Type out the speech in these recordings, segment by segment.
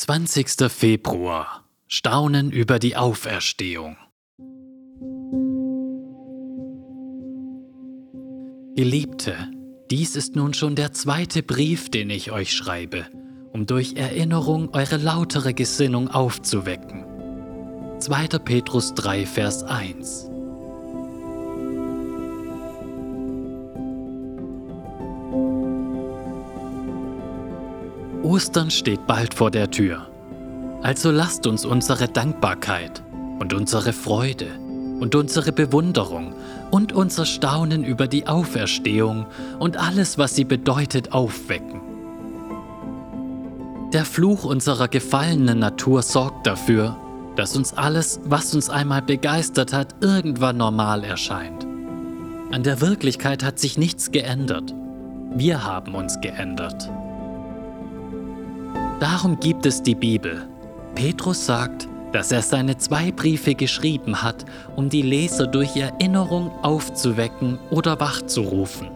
20. Februar Staunen über die Auferstehung Geliebte, dies ist nun schon der zweite Brief, den ich euch schreibe, um durch Erinnerung eure lautere Gesinnung aufzuwecken. 2. Petrus 3, Vers 1 Ostern steht bald vor der Tür. Also lasst uns unsere Dankbarkeit und unsere Freude und unsere Bewunderung und unser Staunen über die Auferstehung und alles, was sie bedeutet, aufwecken. Der Fluch unserer gefallenen Natur sorgt dafür, dass uns alles, was uns einmal begeistert hat, irgendwann normal erscheint. An der Wirklichkeit hat sich nichts geändert. Wir haben uns geändert. Darum gibt es die Bibel. Petrus sagt, dass er seine zwei Briefe geschrieben hat, um die Leser durch Erinnerung aufzuwecken oder wachzurufen.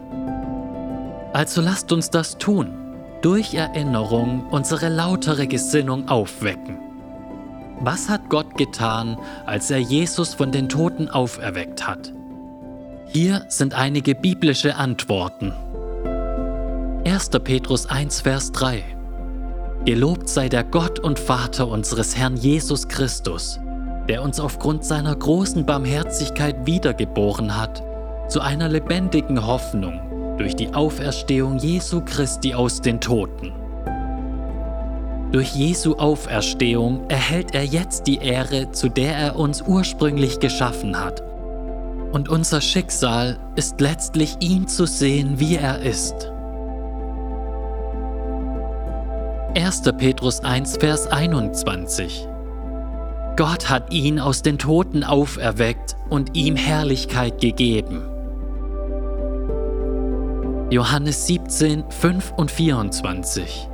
Also lasst uns das tun, durch Erinnerung unsere lautere Gesinnung aufwecken. Was hat Gott getan, als er Jesus von den Toten auferweckt hat? Hier sind einige biblische Antworten. 1. Petrus 1, Vers 3 Gelobt sei der Gott und Vater unseres Herrn Jesus Christus, der uns aufgrund seiner großen Barmherzigkeit wiedergeboren hat, zu einer lebendigen Hoffnung durch die Auferstehung Jesu Christi aus den Toten. Durch Jesu Auferstehung erhält er jetzt die Ehre, zu der er uns ursprünglich geschaffen hat. Und unser Schicksal ist letztlich ihn zu sehen, wie er ist. 1. Petrus 1, Vers 21. Gott hat ihn aus den Toten auferweckt und ihm Herrlichkeit gegeben. Johannes 17, 5 und 24.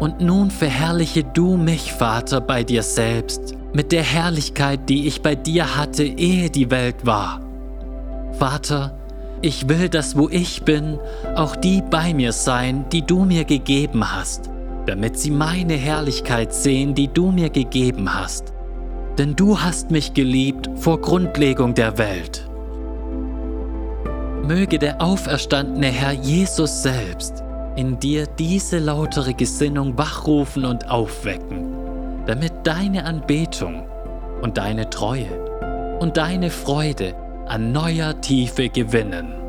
Und nun verherrliche du mich, Vater, bei dir selbst, mit der Herrlichkeit, die ich bei dir hatte, ehe die Welt war. Vater, ich will, dass wo ich bin, auch die bei mir sein, die du mir gegeben hast, damit sie meine Herrlichkeit sehen, die du mir gegeben hast. Denn du hast mich geliebt vor Grundlegung der Welt. Möge der auferstandene Herr Jesus selbst in dir diese lautere Gesinnung wachrufen und aufwecken, damit deine Anbetung und deine Treue und deine Freude an neuer Tiefe gewinnen.